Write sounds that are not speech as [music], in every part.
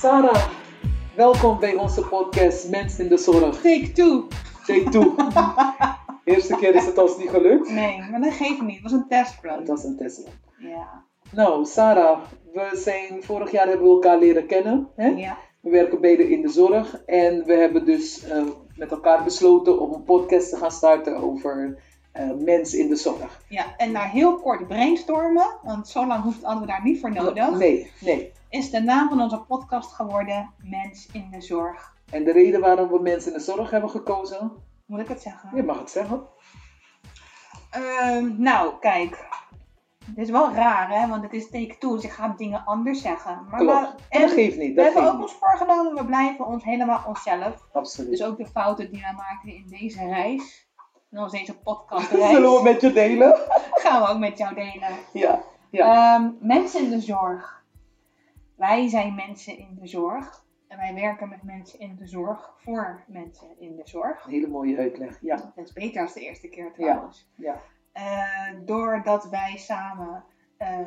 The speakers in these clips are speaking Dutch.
Sarah, welkom bij onze podcast Mensen in de Zorg. Take two. Take two. [laughs] Eerste keer is het ons niet gelukt. Nee, maar dat geeft niet. Het was een testrun. Het was een Tesla. Ja. Nou, Sarah, we zijn vorig jaar hebben we elkaar leren kennen. Hè? Ja. We werken beide in de zorg en we hebben dus eh, met elkaar besloten om een podcast te gaan starten over eh, mensen in de zorg. ja. En na heel kort brainstormen, want zo lang hoeft we daar niet voor nodig, Nee, nee. Is de naam van onze podcast geworden Mens in de Zorg. En de reden waarom we mensen in de zorg hebben gekozen, Moet ik het zeggen? je mag het zeggen. Ehm, nou, kijk. Het is wel raar, hè? Want het is take two, dus ik ga dingen anders zeggen. Maar Klopt. we, En dat geeft niet, we hebben ook niet. ons voorgenomen, we blijven ons helemaal onszelf. Absoluut. Dus ook de fouten die we maken in deze reis, in onze deze [laughs] Zullen we met je delen? gaan we ook met jou delen. Ja. Ja. Ehm, mensen in de zorg. Wij zijn mensen in de zorg. En wij werken met mensen in de zorg voor mensen in de zorg. Een hele mooie uitleg. Ja. Dat is beter als de eerste keer trouwens. Ja. Eh, doordat wij samen eh,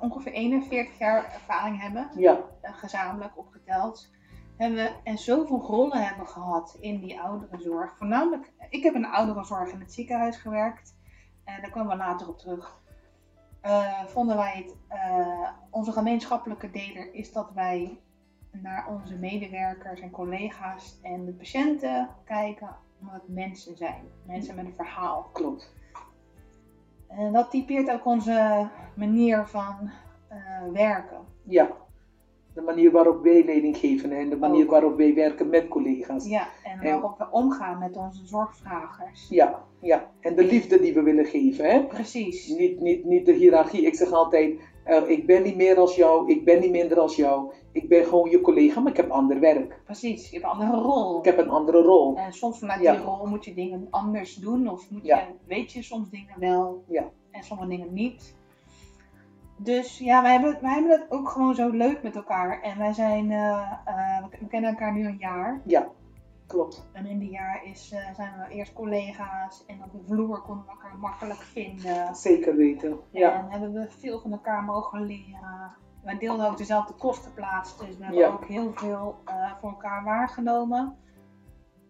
ongeveer 41 jaar ervaring hebben, Ja. eh, gezamenlijk opgeteld. Hebben we en zoveel rollen hebben gehad in die ouderenzorg. Voornamelijk, ik heb in de ouderenzorg in het ziekenhuis gewerkt. En daar komen we later op terug. Eh, vonden wij het, eh, onze gemeenschappelijke deler is dat wij naar onze medewerkers en collega's en de patiënten kijken omdat het mensen zijn. Mensen met een verhaal. Klopt. En dat typeert ook onze manier van eh, werken. Ja. De manier waarop wij leiding geven en de manier Ook. waarop wij werken met collega's. Ja, en En- waarop we omgaan met onze zorgvragers. Ja, ja. En de liefde die we willen geven. Hè? Precies. Niet, niet, niet de hiërarchie. Ik zeg altijd, eh, ik ben niet meer als jou, ik ben niet minder als jou. Ik ben gewoon je collega, maar ik heb ander werk. Precies. Je hebt een andere rol. Ik heb een andere rol. En soms vanuit Ja. die rol moet je dingen anders doen. Of moet Ja. je, weet je soms dingen wel Ja. en sommige dingen niet. Dus ja, wij hebben, wij hebben het ook gewoon zo leuk met elkaar. En wij zijn, eh, eh, we- kennen elkaar nu een jaar. Ja, klopt. En in die jaar is, eh, zijn we eerst collega's. En op de vloer konden we elkaar makkelijk vinden. Zeker weten. Ja, En hebben we veel van elkaar mogen leren. Wij deelden ook dezelfde kostenplaats, dus we hebben Ja. ook heel veel voor elkaar waargenomen.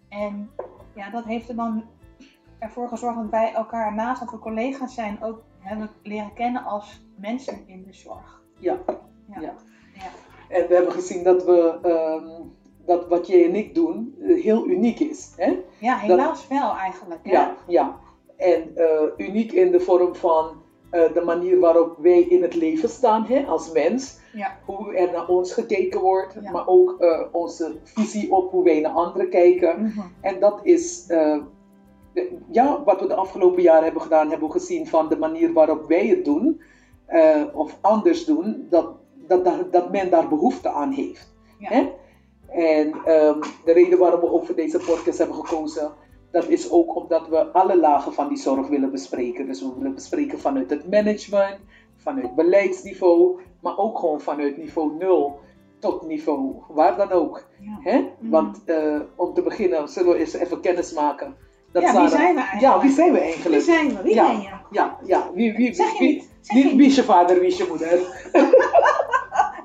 En ja, dat heeft er dan ervoor gezorgd dat wij elkaar naast dat we collega's zijn ook hebben leren kennen als mensen in de zorg. ja. Ja. Ja. Ja. En we hebben gezien dat, we, ehm, dat wat jij en ik doen eh, heel uniek is. Hè? Ja, helaas wel eigenlijk. Hè? Ja, ja. En eh, uniek in de vorm van eh, de manier waarop wij in het leven staan hè, als mens. Ja. Hoe er naar ons gekeken wordt, Ja. maar ook onze visie op hoe wij naar anderen kijken. Mhm. En dat is ja, wat we de afgelopen jaren hebben gedaan, hebben we gezien van de manier waarop wij het doen, eh, of anders doen, dat, dat, dat, dat men daar behoefte aan heeft. Ja. Hè? En ehm, de reden waarom we ook voor deze podcast hebben gekozen, dat is ook omdat we alle lagen van die zorg willen bespreken. Dus we willen bespreken vanuit het management, vanuit beleidsniveau, maar ook gewoon vanuit niveau 0 tot niveau waar dan ook. Ja. Hè? Mhm. Want eh, om te beginnen zullen we eens even kennis maken. Dat Ja, wie zijn we eigenlijk? Ja, wie zijn we Wie eigenlijk? zijn we? Wie Ja. ben je? Ja, ja. Wie, wie, Zeg je wie, niet. Zeg wie, je wie is je vader, wie is je moeder? [laughs]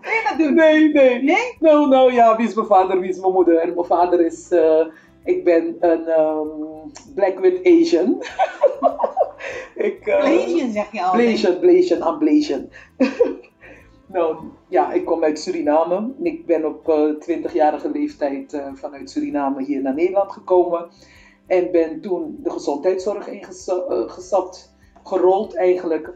Wil je dat doen? Nee, nee. Nee? Nou, nou ja, wie is mijn vader, wie is mijn moeder? En mijn vader is, eh, ik ben een ehm, black with Asian. [laughs] ik, eh, Blasian zeg je al. Blasian, Blasian, Ablasian. [laughs] nou, ja, ik kom uit Suriname. Ik ben op eh 20-jarige leeftijd vanuit Suriname hier naar Nederland gekomen. En ben toen de gezondheidszorg ingestapt, gerold eigenlijk.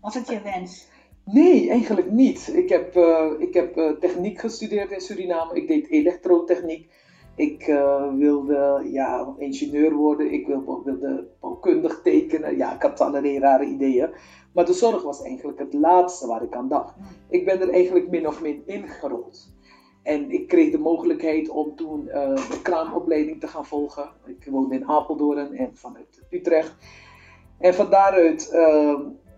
Was het je wens? Nee, eigenlijk niet. Ik heb, eh, ik heb eh, techniek gestudeerd in Suriname. Ik deed elektrotechniek. Ik eh, wilde ja, ingenieur worden. Ik wilde, wilde bouwkundig tekenen. Ja, ik had allerlei rare ideeën. Maar de zorg was eigenlijk het laatste waar ik aan dacht. Ik ben er eigenlijk min of min ingerold. En ik kreeg de mogelijkheid om toen eh, de kraamopleiding te gaan volgen. Ik woonde in Apeldoorn en vanuit Utrecht. En van daaruit eh,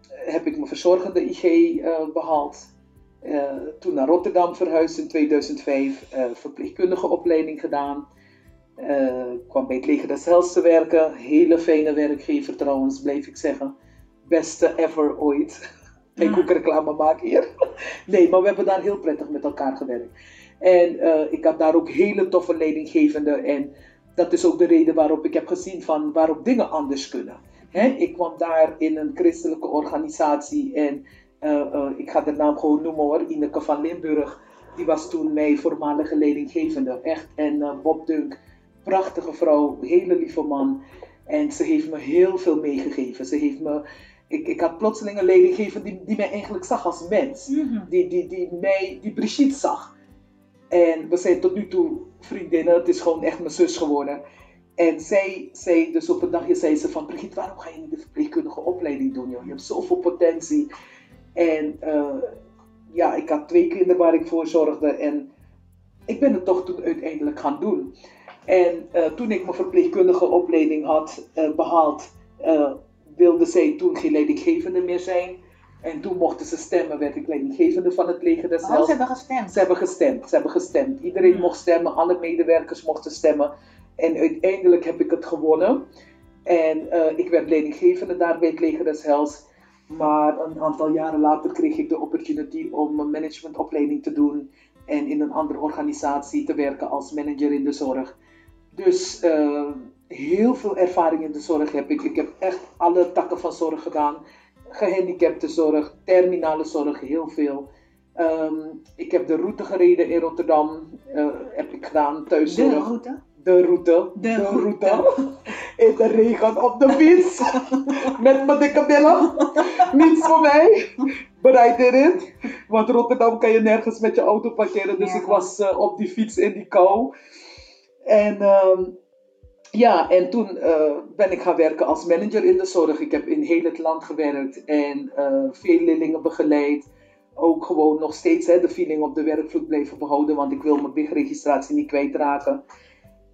heb ik mijn verzorgende IG eh, behaald. Eh, toen naar Rotterdam verhuisd in 2005. eh, verpleegkundige opleiding gedaan. Kwam bij het leger des te werken. Hele fijne werkgever trouwens, bleef ik zeggen. Beste ever ooit. [laughs] Ik ook reclame maken hier. [laughs] Nee, maar we hebben daar heel prettig met elkaar gewerkt. En eh, ik had daar ook hele toffe leidinggevende. En dat is ook de reden waarop ik heb gezien van waarop dingen anders kunnen. Ik kwam daar in een christelijke organisatie en eh, eh, ik ga de naam gewoon noemen hoor, Ineke van Limburg. Die was toen mijn voormalige leidinggevende. Echt. En Bob Dunk, prachtige vrouw, hele lieve man. En ze heeft me heel veel meegegeven. Ze heeft me ik, ik had plotseling een leidinggever die, die mij eigenlijk zag als mens. Mhm. Die, die, die mij, die Brigitte zag. En we zijn tot nu toe vriendinnen. Het is gewoon echt mijn zus geworden. En zij zei, dus op een dagje zei ze van, Brigitte, waarom ga je niet de verpleegkundige opleiding doen? Joh? Je hebt zoveel potentie. En uh, ja, ik had twee kinderen waar ik voor zorgde. En ik ben het toch toen uiteindelijk gaan doen. En uh, toen ik mijn verpleegkundige opleiding had uh, behaald, wilde zij toen geen leidinggevende meer zijn. En toen mochten ze stemmen, werd ik leidinggevende van het leger des Oh, ze hebben gestemd. Ze hebben gestemd, ze hebben gestemd. Iedereen Hmm. mocht stemmen, alle medewerkers mochten stemmen. En uiteindelijk heb ik het gewonnen. En eh, ik werd leidinggevende daar bij het leger des Hels. Maar een aantal jaren later kreeg ik de opportunity om een managementopleiding te doen. En in een andere organisatie te werken als manager in de zorg. Dus eh, heel veel ervaring in de zorg heb ik. Ik heb echt alle takken van zorg gedaan. Gehandicaptenzorg, terminale zorg, heel veel. Ehm, ik heb de route gereden in Rotterdam. eh, heb ik gedaan, De thuiszorg. route. De route. De route. In de regen op de fiets. Met mijn dikke billen. Niets voor mij. Bereid erin. Want Rotterdam kan je nergens met je auto parkeren. Dus ik was eh, op die fiets in die kou. En ehm, ja, en toen eh, ben ik gaan werken als manager in de zorg. Ik heb in heel het land gewerkt en eh, veel leerlingen begeleid. Ook gewoon nog steeds hè, de feeling op de werkvloer blijven behouden, want ik wil mijn BIG-registratie niet kwijtraken.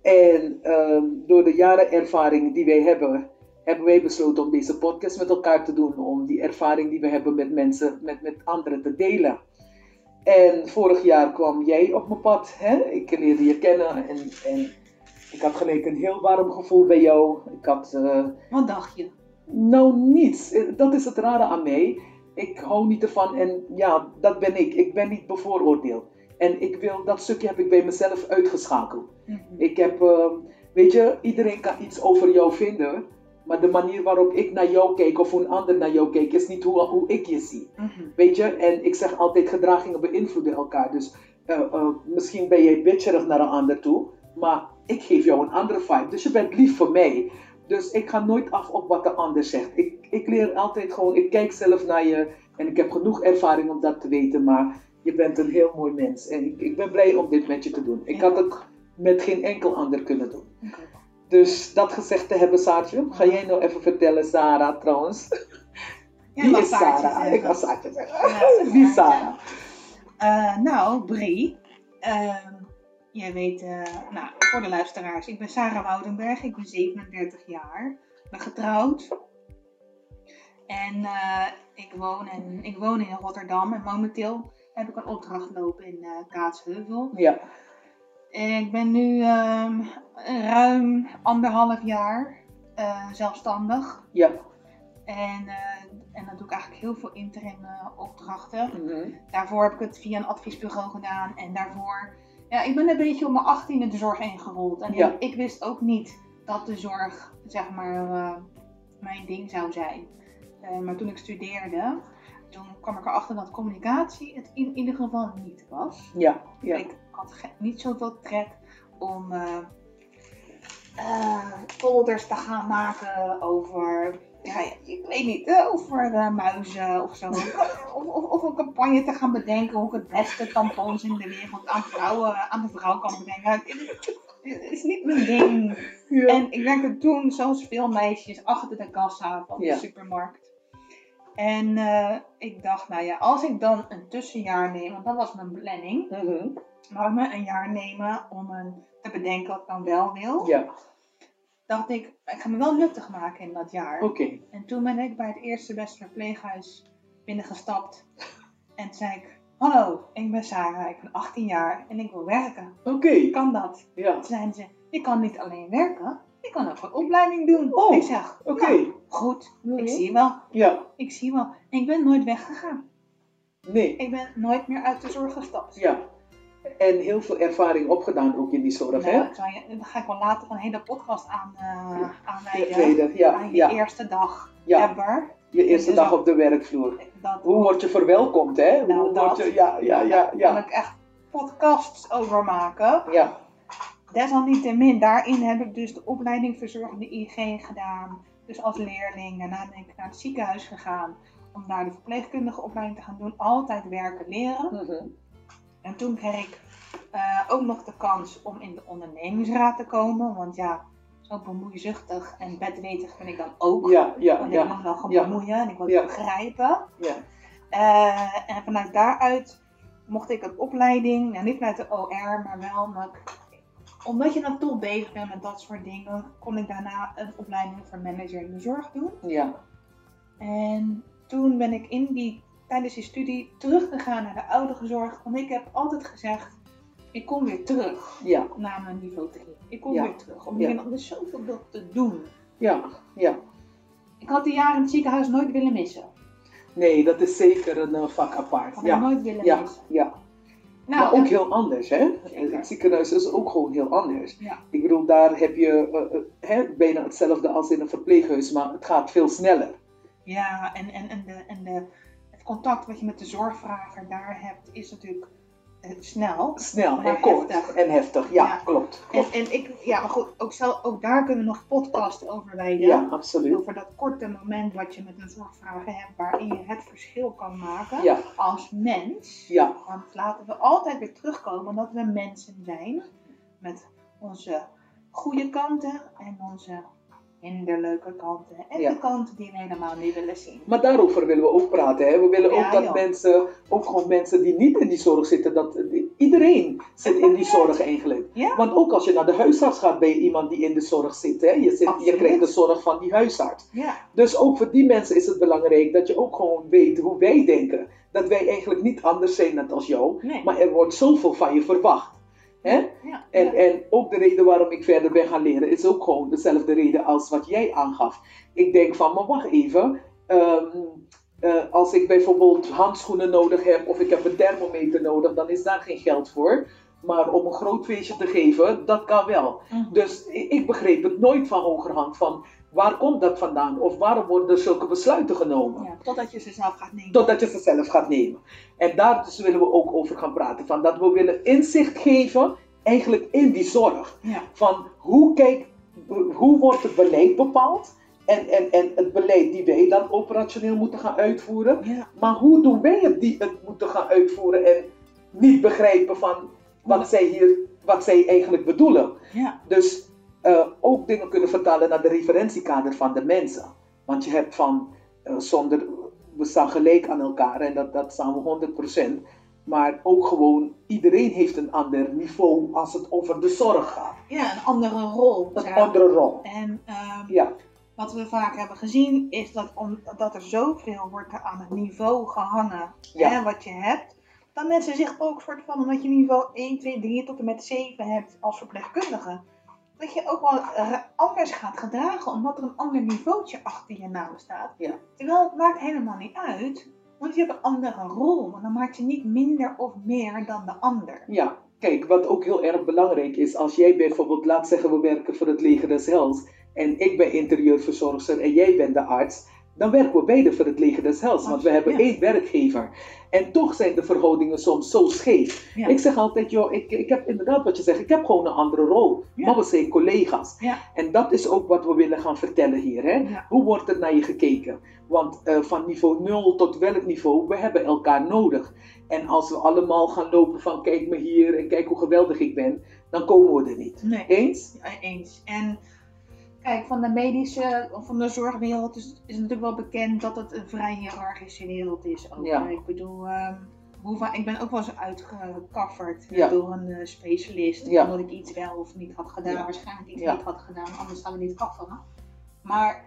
En ehm, door de jaren ervaring die wij hebben, hebben wij besloten om deze podcast met elkaar te doen. Om die ervaring die we hebben met mensen, met, met anderen te delen. En vorig jaar kwam jij op mijn pad. Hè? Ik leerde je kennen en, en ik had gelijk een heel warm gevoel bij jou. Ik had eh, Wat dacht je? nou niets. Eh, Dat is het rare aan mij. Ik hou niet ervan en ja, dat ben ik. Ik ben niet bevooroordeeld. En ik wil, dat stukje heb ik bij mezelf uitgeschakeld. Mhm. Ik heb, eh, weet je, iedereen kan iets over jou vinden. Maar de manier waarop ik naar jou kijk of hoe een ander naar jou kijkt, is niet hoe, hoe ik je zie. Mhm. Weet je, en ik zeg altijd, gedragingen beïnvloeden elkaar. Dus eh, eh, misschien ben jij bitcherig naar een ander toe, maar ik geef jou een andere vibe. Dus je bent lief voor mij. Dus ik ga nooit af op wat de ander zegt. Ik, ik leer altijd gewoon, ik kijk zelf naar je en ik heb genoeg ervaring om dat te weten, maar je bent een heel mooi mens. En ik, ik ben blij om dit met je te doen. Ik had het met geen enkel ander kunnen doen. Dus dat gezegd te hebben, Saartje, ga jij nou even vertellen, Sarah trouwens. Wie is Sarah? zeggen. Ik ga Saartje zeggen. Ja, Wie. Sarah? Eh, nou, Brie. Ehm jij weet, eh, nou, voor de luisteraars, ik ben Sarah Woudenberg, ik ben 37 jaar, ben getrouwd. En eh, ik, woon in, ik woon in Rotterdam en momenteel heb ik een opdracht lopen in eh Kaatsheuvel. Ja, En ik ben nu ehm, ruim anderhalf jaar zelfstandig. ja. En, eh, en dan doe ik eigenlijk heel veel interim opdrachten. Mhm. Daarvoor heb ik het via een adviesbureau gedaan. En daarvoor, ja, ik ben een beetje om mijn achttiende de zorg ingerold. En Ja. ik, wist ook niet dat de zorg, zeg maar, eh, mijn ding zou zijn. Eh, maar toen ik studeerde, toen kwam ik erachter dat communicatie het in ieder geval niet was. Ja, ja. Ik had niet zoveel trek om eh, folders te gaan maken over, ja, ik weet niet, eh, over eh, muizen of zo. of, of, of een campagne te gaan bedenken hoe ik het beste tampons in de wereld aan, vrouwen, aan de vrouw kan brengen. Het is niet mijn ding. Ja. En ik werkte toen, zoals veel meisjes, achter de kassa van Ja. de supermarkt. En eh, ik dacht, nou ja, als ik dan een tussenjaar neem, want dat was mijn planning, Mhm. maar me een jaar nemen om een, te bedenken wat ik dan wel wil, Ja, dacht ik, ik ga me wel nuttig maken in dat jaar. oké. En toen ben ik bij het eerste beste verpleeghuis binnengestapt [laughs] en toen zei ik, hallo, ik ben Sarah, ik ben 18 jaar en ik wil werken. Oké. Kan dat? Ja, Toen zeiden ze, je kan niet alleen werken, je kan ook een opleiding doen. Oh, ik zeg, oké. nou, goed, ik zie wel, Ja, ik zie wel. En ik ben nooit weggegaan. nee. Ik ben nooit meer uit de zorg gestapt. Ja. En heel veel ervaring opgedaan ook in die zorg, hè? Nou, zou je, daar ga ik wel later een hele podcast aan, De aanwijden. tweede, ja, aan je ja, eerste dag ja. ever. Je eerste Dus dag op de werkvloer. Dat Hoe word je verwelkomd, hè? Nou, Hoe word dat. je, ja, ja, ja, Daar kan ja. ik echt podcasts over maken. Ja, Desalniettemin, daarin heb ik dus de opleiding verzorgende IG gedaan. Dus als leerling. Daarna ben ik naar het ziekenhuis gegaan om daar de verpleegkundige opleiding te gaan doen. Altijd werken leren. mhm. En toen kreeg ik eh, ook nog de kans om in de ondernemingsraad te komen. Want ja, zo bemoeizuchtig en bedwetig ben ik dan ook. ja, ja, Want ik ja, mag wel gaan bemoeien en ik wil Ja. het begrijpen. ja. Eh, en vanuit daaruit mocht ik een opleiding, nou niet vanuit de OR, maar wel omdat je dan toch bezig bent met dat soort dingen, kon ik daarna een opleiding voor manager in de zorg doen. ja. En toen ben ik in die, tijdens die studie teruggegaan naar de ouderenzorg, want ik heb altijd gezegd, ik kom weer terug ja. naar mijn niveau 3. Ik kom Ja. weer terug, omdat Ja. er is zoveel te doen. ja, ja. Ik had die jaren in het ziekenhuis nooit willen missen. Nee, dat is zeker een eh, vak apart. Had Ja, nooit willen ja, missen. ja. Nou, maar ook en- heel anders, hè? Zeker. Het ziekenhuis is ook gewoon heel anders. Ja. Ik bedoel, daar heb je eh, eh, hè, bijna hetzelfde als in een verpleeghuis, maar het gaat veel sneller. Ja, en, en, en, de, en de, contact wat je met de zorgvrager daar hebt, is natuurlijk eh, snel. Snel en kort heftig. en heftig. Ja, Ja. klopt. En, klopt. en ik, ja, maar goed, ook, zelf, ook daar kunnen we nog podcast over wijden. Ja, absoluut. Over dat korte moment wat je met een zorgvrager hebt, waarin je het verschil kan maken Ja, als mens. ja, Want laten we altijd weer terugkomen dat we mensen zijn met onze goede kanten en onze minder leuke kanten. En Ja. de kanten die we helemaal niet willen zien. maar daarover willen we ook praten. Hè? We willen ook dat joh. mensen, ook gewoon mensen die niet in die zorg zitten, dat iedereen zit in die zorg [laughs] eigenlijk. Ja? Want ook als je naar de huisarts gaat bij iemand die in de zorg zit, hè? Je, zit je krijgt de zorg van die huisarts. Ja. Dus ook voor die mensen is het belangrijk dat je ook gewoon weet hoe wij denken. Dat wij eigenlijk niet anders zijn net als jou, Nee. maar er wordt zoveel van je verwacht. Hè? Ja. En, ja. en ook de reden waarom ik verder ben gaan leren is ook gewoon dezelfde reden als wat jij aangaf. Ik denk van, maar wacht even. ehm, eh, als ik bijvoorbeeld handschoenen nodig heb of ik heb een thermometer nodig, dan is daar geen geld voor. Maar om een groot feestje te geven, dat kan wel. Mhm. Dus ik, ik begreep het nooit van hogerhand van waar komt dat vandaan? Of waarom worden er zulke besluiten genomen? Ja, totdat je ze zelf gaat nemen. Totdat je ze zelf gaat nemen. En daar dus willen we ook over gaan praten. Van dat we willen inzicht geven, eigenlijk in die zorg. Ja. Van hoe, kijk, hoe wordt het beleid bepaald? En, en, en het beleid die wij dan operationeel moeten gaan uitvoeren. Ja. Maar hoe doen wij het die het moeten gaan uitvoeren en niet begrijpen van wat zij hier, wat zij eigenlijk bedoelen. Ja. Dus eh, ook dingen kunnen vertalen naar de referentiekader van de mensen. Want je hebt van eh, zonder, we staan gelijk aan elkaar en dat, dat staan we 100%. Maar ook gewoon, iedereen heeft een ander niveau als het over de zorg gaat. ja, een andere rol. Een Ja. andere rol. En ehm, Ja, wat we vaak hebben gezien is dat omdat er zoveel wordt aan het niveau gehangen Ja. hè, wat je hebt. Dat mensen zich ook soort van, omdat je niveau 1, 2, 3 tot en met 7 hebt als verpleegkundige. Dat je ook wel anders gaat gedragen, omdat er een ander niveautje achter je naam staat. Ja. Terwijl het maakt helemaal niet uit, want je hebt een andere rol. Maar dan maak je niet minder of meer dan de ander. ja. Kijk, wat ook heel erg belangrijk is, als jij bijvoorbeeld, laat zeggen we werken voor het leger des Hels en ik ben interieurverzorgster en jij bent de arts, dan werken we beide voor het leger des Hels, want we hebben Ja. één werkgever. En toch zijn de verhoudingen soms zo scheef. Ja. Ik zeg altijd, joh, ik, ik heb inderdaad wat je zegt, ik heb gewoon een andere rol. Ja. Maar we zijn collega's. En dat is ook wat we willen gaan vertellen hier. Hè? Hoe wordt er naar je gekeken? Want eh, van niveau 0 tot welk niveau, we hebben elkaar nodig. En als we allemaal gaan lopen van kijk me hier en kijk hoe geweldig ik ben, dan komen we er niet. Nee. Eens? Eens. En kijk, van de medische, of van de zorgwereld is, is natuurlijk wel bekend dat het een vrij hiërarchische wereld is. Ook. Ja. Ik bedoel, ehm, hoe ik ben ook wel eens uitgekafferd Ja. door een eh, specialist. Ja. Omdat ik iets wel of niet had gedaan. Waarschijnlijk iets niet had gedaan, anders zouden we niet kafferen. Maar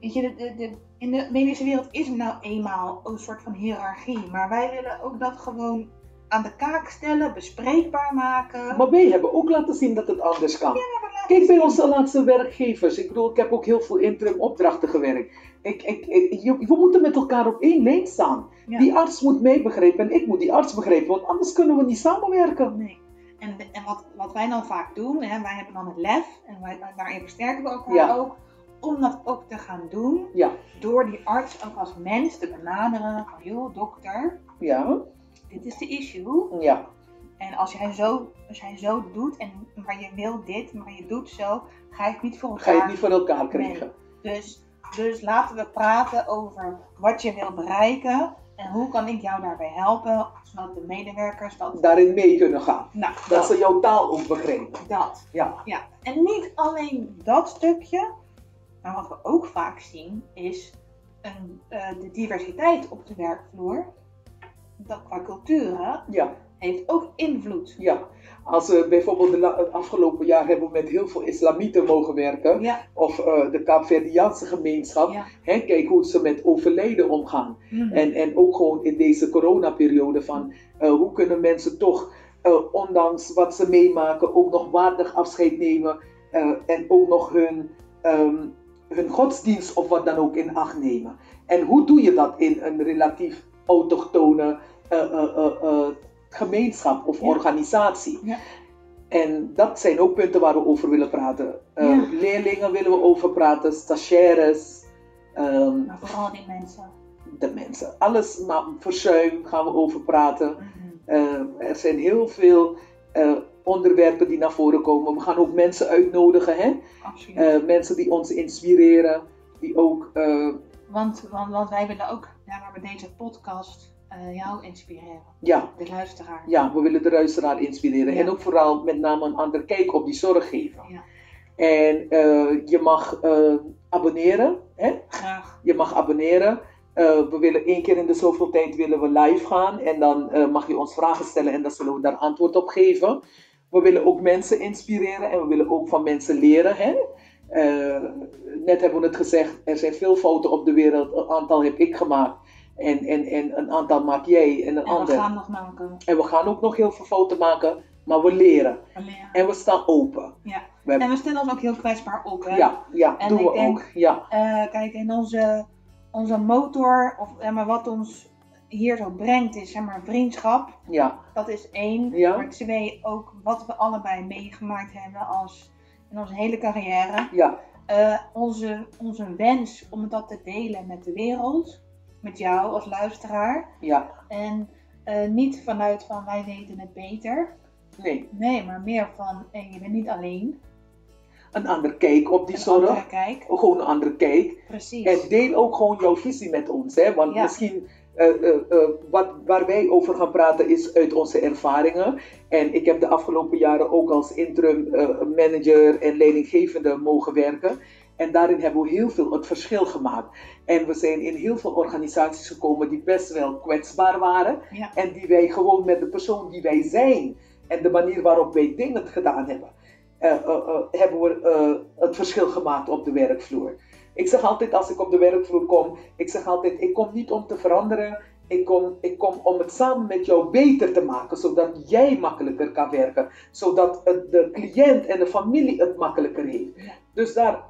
weet je, de, de, de- in de medische wereld is er nou eenmaal een soort van hiërarchie. Maar wij willen ook dat gewoon aan de kaak stellen, bespreekbaar maken. Maar wij hebben ook laten zien dat het anders kan. Ja, Kijk bij onze laatste werkgevers. Ik bedoel, ik heb ook heel veel interim opdrachten gewerkt. Ik, ik, ik- je- we moeten met elkaar op één lijn staan. Ja. Die arts moet mij begrijpen en ik moet die arts begrijpen, want anders kunnen we niet samenwerken. Nee. En, en wat, wat wij dan vaak doen, hè, wij hebben dan het lef en wij, daarin versterken we elkaar Ja. ook. Om dat ook te gaan doen, Ja, door die arts ook als mens te benaderen. Van joh, dokter, ja, dit is de issue. ja, En als jij zo, als jij zo doet, en, maar je wil dit, maar je doet zo, ga je het niet voor elkaar. ga je het niet voor elkaar krijgen. Dus, dus laten we praten over wat je wil bereiken en hoe kan ik jou daarbij helpen, zodat de medewerkers dat. Daarin mee kunnen gaan. Nou, Dat ze jouw taal ook begrijpen. dat. Ja, Ja, en niet alleen dat stukje, maar wat we ook vaak zien is een, eh, de diversiteit op de werkvloer. Dat qua culturen ja, heeft ook invloed. ja. Als we bijvoorbeeld de la- het afgelopen jaar hebben we met heel veel islamieten mogen werken, Ja, of eh, de Kaapverdiaanse gemeenschap, ja. hè, kijk hoe ze met overlijden omgaan. Mhm. En, en ook gewoon in deze coronaperiode van eh, hoe kunnen mensen toch, eh, ondanks wat ze meemaken, ook nog waardig afscheid nemen eh, en ook nog hun, ehm, hun godsdienst of wat dan ook in acht nemen. En hoe doe je dat in een relatief autochtone eh, eh, eh, eh, gemeenschap of Ja. organisatie? Ja. En dat zijn ook punten waar we over willen praten. Eh, Ja. Leerlingen willen we over praten, stagiaires. ehm, Maar vooral die mensen. de mensen. Alles, maar verzuim gaan we over praten. Mhm. Eh, er zijn heel veel eh, onderwerpen die naar voren komen. We gaan ook mensen uitnodigen, hè? Mensen die ons inspireren, die ook, want, want, want wij willen ook ja, met deze podcast eh, jou inspireren, ja, de luisteraar. ja, we willen de luisteraar inspireren. Ja. En ook vooral met name een ander kijk op die zorg geven. Ja, En eh, je mag eh, abonneren, hè? graag. Je mag abonneren. We willen één keer in de zoveel tijd willen we live gaan. En dan mag je ons vragen stellen en dan zullen we daar antwoord op geven. We willen ook mensen inspireren en we willen ook van mensen leren. Hè? Net hebben we het gezegd, er zijn veel fouten op de wereld. Een aantal heb ik gemaakt. En, en, en een aantal maak jij en een En we ander. gaan nog maken. En we gaan ook nog heel veel fouten maken. Maar we leren. We leren. En we staan open. Ja. We hebben- En we stellen ons ook heel kwetsbaar op. Hè? ja, ja En doen ik we denk- ook. Ja, Eh, kijk, en onze, onze motor, of maar wat ons hier zo brengt, is zeg maar vriendschap. ja, Dat is één. Ja. Maar twee, ook wat we allebei meegemaakt hebben als, in onze hele carrière. ja, Eh, onze, onze wens om dat te delen met de wereld. Met jou als luisteraar. ja. En eh, niet vanuit van wij weten het beter. Nee, Nee, maar meer van eh, je bent niet alleen. een ander kijk op die Een zorg. andere kijk. Gewoon een andere kijk. Precies. En deel ook gewoon jouw visie met ons. Hè? Want Ja. misschien eh, eh, wat, waar wij over gaan praten is uit onze ervaringen. En ik heb de afgelopen jaren ook als interim manager en leidinggevende mogen werken. En daarin hebben we heel veel het verschil gemaakt. En we zijn in heel veel organisaties gekomen die best wel kwetsbaar waren. Ja. En die wij gewoon met de persoon die wij zijn en de manier waarop wij dingen gedaan hebben, eh, eh, eh, hebben we het verschil gemaakt op de werkvloer. Ik zeg altijd als ik op de werkvloer kom, ik zeg altijd, ik kom niet om te veranderen, ik kom, ik kom om het samen met jou beter te maken, zodat jij makkelijker kan werken, zodat de cliënt en de familie het makkelijker heeft. Dus daar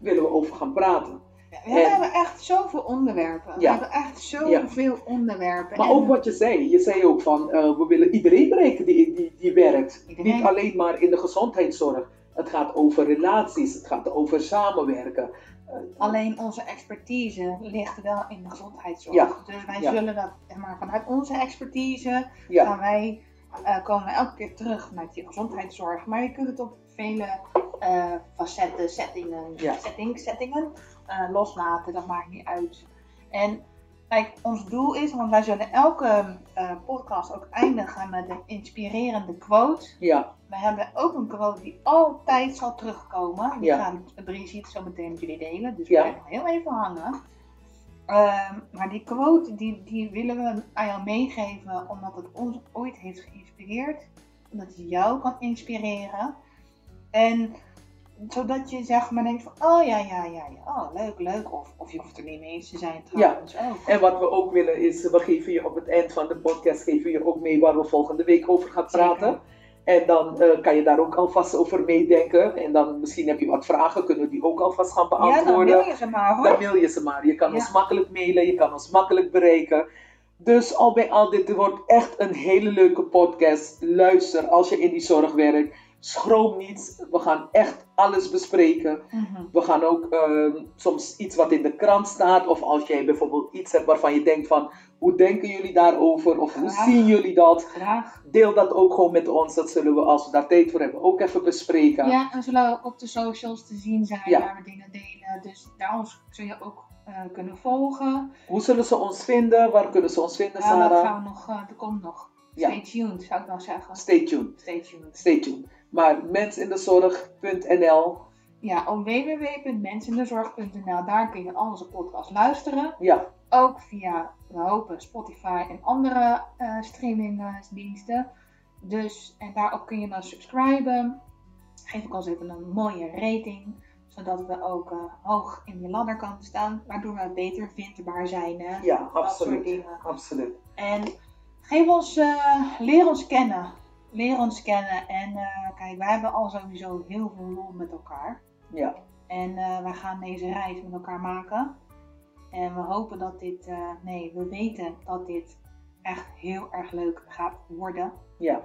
willen we over gaan praten. We En- hebben echt zoveel onderwerpen. We hebben echt zoveel onderwerpen. Maar En ook wat je zei, je zei ook van eh, we willen iedereen bereiken die, die, die werkt. Iedereen. Niet alleen maar in de gezondheidszorg. Het gaat over relaties, het gaat over samenwerken. Eh, Alleen onze expertise ligt wel in de gezondheidszorg. Ja. Dus wij zullen dat, zeg maar, vanuit onze expertise gaan wij, eh, komen we elke keer terug naar die gezondheidszorg. Maar je kunt het op vele eh, facetten, settingen, Ja. setting, settingen eh, loslaten. Dat maakt niet uit. En kijk, ons doel is, want wij zullen elke eh, podcast ook eindigen met een inspirerende quote. ja, We hebben ook een quote die altijd zal terugkomen. Die Ja. gaat Brigitte zo meteen met jullie delen. Dus Ja. blijf nog heel even hangen. Ehm, maar die quote die, die willen we aan jou meegeven omdat het ons ooit heeft geïnspireerd. Omdat het jou kan inspireren. En zodat je zeg maar denkt van, oh ja, ja, ja, ja, oh leuk, leuk. Of, of je hoeft er niet mee eens te zijn trouwens ook. En wat we ook willen is, we geven je op het eind van de podcast geven we je ook mee waar we volgende week over gaan Zeker. praten. En dan eh, kan je daar ook alvast over meedenken. En dan misschien heb je wat vragen, kunnen we die ook alvast gaan Ja, dan beantwoorden. wil je ze maar hoor. Dan wil je ze maar. Je kan Ja. ons makkelijk mailen, je kan ons makkelijk bereiken. Dus al bij al, dit wordt echt een hele leuke podcast. Luister als je in die zorg werkt. Schroom niet. We gaan echt alles bespreken. Mhm. We gaan ook ehm, soms iets wat in de krant staat. Of als jij bijvoorbeeld iets hebt waarvan je denkt van... Hoe denken jullie daarover? Of hoe zien jullie dat? Graag. Deel dat ook gewoon met ons. Dat zullen we, als we daar tijd voor hebben, ook even bespreken. Ja, en zullen ook op de socials te zien zijn Ja. waar we dingen delen. Dus daar zul je ook eh, kunnen volgen. Hoe zullen ze ons vinden? Waar kunnen ze ons vinden, Ja, dat Sarah? gaan we nog, er komt nog. Ja. Stay tuned, zou ik wel zeggen. Stay tuned. Stay tuned. Stay tuned. Maar mensindezorg.nl, Ja, op www.mensindezorg.nl, daar kun je al onze podcasts luisteren. ja, Ook via, we hopen, Spotify en andere eh streamingdiensten. Dus, en daarop kun je dan subscriben. Geef ik ons even een mooie rating. Zodat we ook eh, hoog in die ladder kunnen staan. Waardoor we beter vindbaar zijn. Hè? ja, absoluut. Absoluut. En geef ons, eh, leer ons kennen. Leer ons kennen. En eh, kijk, wij hebben al sowieso heel veel lol met elkaar. Ja, En eh, wij gaan deze reis met elkaar maken. En we hopen dat dit, eh, nee, we weten dat dit echt heel erg leuk gaat worden. ja.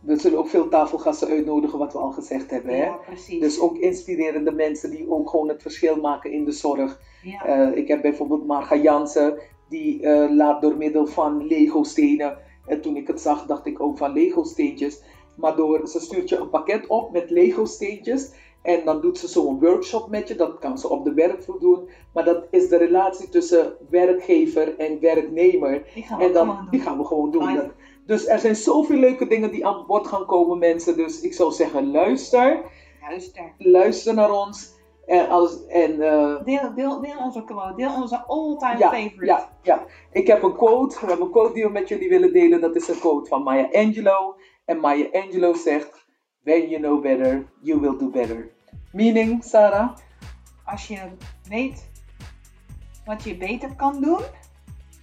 We zullen ook veel tafelgasten uitnodigen, wat we al gezegd hebben. Hè? Ja, precies. Dus ook inspirerende mensen die ook gewoon het verschil maken in de zorg. ja. Ik heb bijvoorbeeld Marga Jansen, die laat door middel van Lego-stenen. En toen ik het zag, dacht ik ook van Lego-steentjes. Maar door, ze stuurt je een pakket op met Lego-steentjes. En dan doet ze zo'n workshop met je. Dat kan ze op de werkvloer doen. Maar dat is de relatie tussen werkgever en werknemer. die gaan we En dan, die gaan we gewoon doen. Dat- Dus er zijn zoveel leuke dingen die aan bod gaan komen, mensen. Dus ik zou zeggen, luister. Luister. Luister naar ons. En, en eh, Deel, deel, deel onze quote. Deel onze all-time ja, favorite. ja, ja. Ik heb een quote. We hebben een quote die we met jullie willen delen. Dat is een quote van Maya Angelou. En Maya Angelou zegt: When you know better, you will do better. Meaning, Sarah? Als je weet wat je beter kan doen,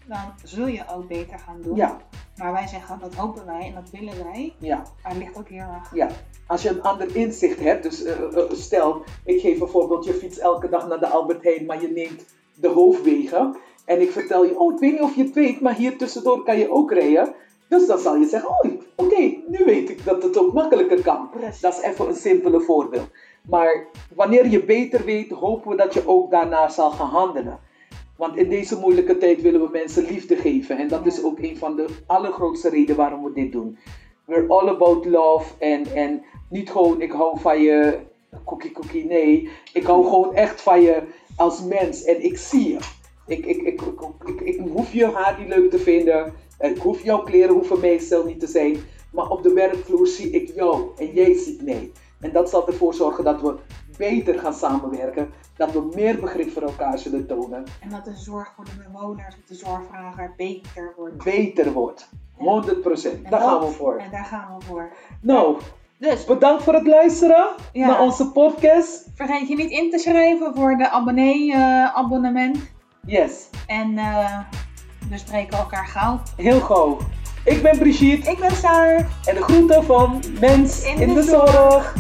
dan zul je ook beter gaan doen. Ja, Maar wij zeggen, dat hopen wij en dat willen wij. ja, Maar het ligt ook heel erg. ja. Als je een ander inzicht hebt, dus eh, eh, stel, ik geef bijvoorbeeld, je fiets elke dag naar de Albert Heijn, maar je neemt de hoofdwegen. En ik vertel je, oh, ik weet niet of je het weet, maar hier tussendoor kan je ook rijden. Dus dan zal je zeggen, oh, oké, nu weet ik dat het ook makkelijker kan. Precies. Dat is even een simpele voorbeeld. Maar wanneer je beter weet, hopen we dat je ook daarnaar zal gaan handelen. Want in deze moeilijke tijd willen we mensen liefde geven. En dat is ook een van de allergrootste redenen waarom we dit doen. We're all about love. En, en niet gewoon, ik hou van je, cookie cookie, nee. Ik hou gewoon echt van je als mens. En ik zie je. Ik, ik, ik, ik, ik, hoef je haar niet leuk te vinden. Ik hoef jouw kleren hoeven mij stil niet te zijn. Maar op de werkvloer zie ik jou en jij ziet mij. En dat zal ervoor zorgen dat we beter gaan samenwerken. Dat we meer begrip voor elkaar zullen tonen. En dat de zorg voor de bewoners, de zorgvrager beter wordt. Beter wordt. 100%. En Daar dat- gaan we voor. En daar gaan we voor. Nou, Dus bedankt voor het luisteren Ja. naar onze podcast. vergeet je niet in te schrijven voor de abonnee-abonnement. Yes, en eh, we spreken elkaar gauw. heel gauw. Ik ben Brigitte Ik ben Saar. en de groeten van Mens In in, de de, zorg.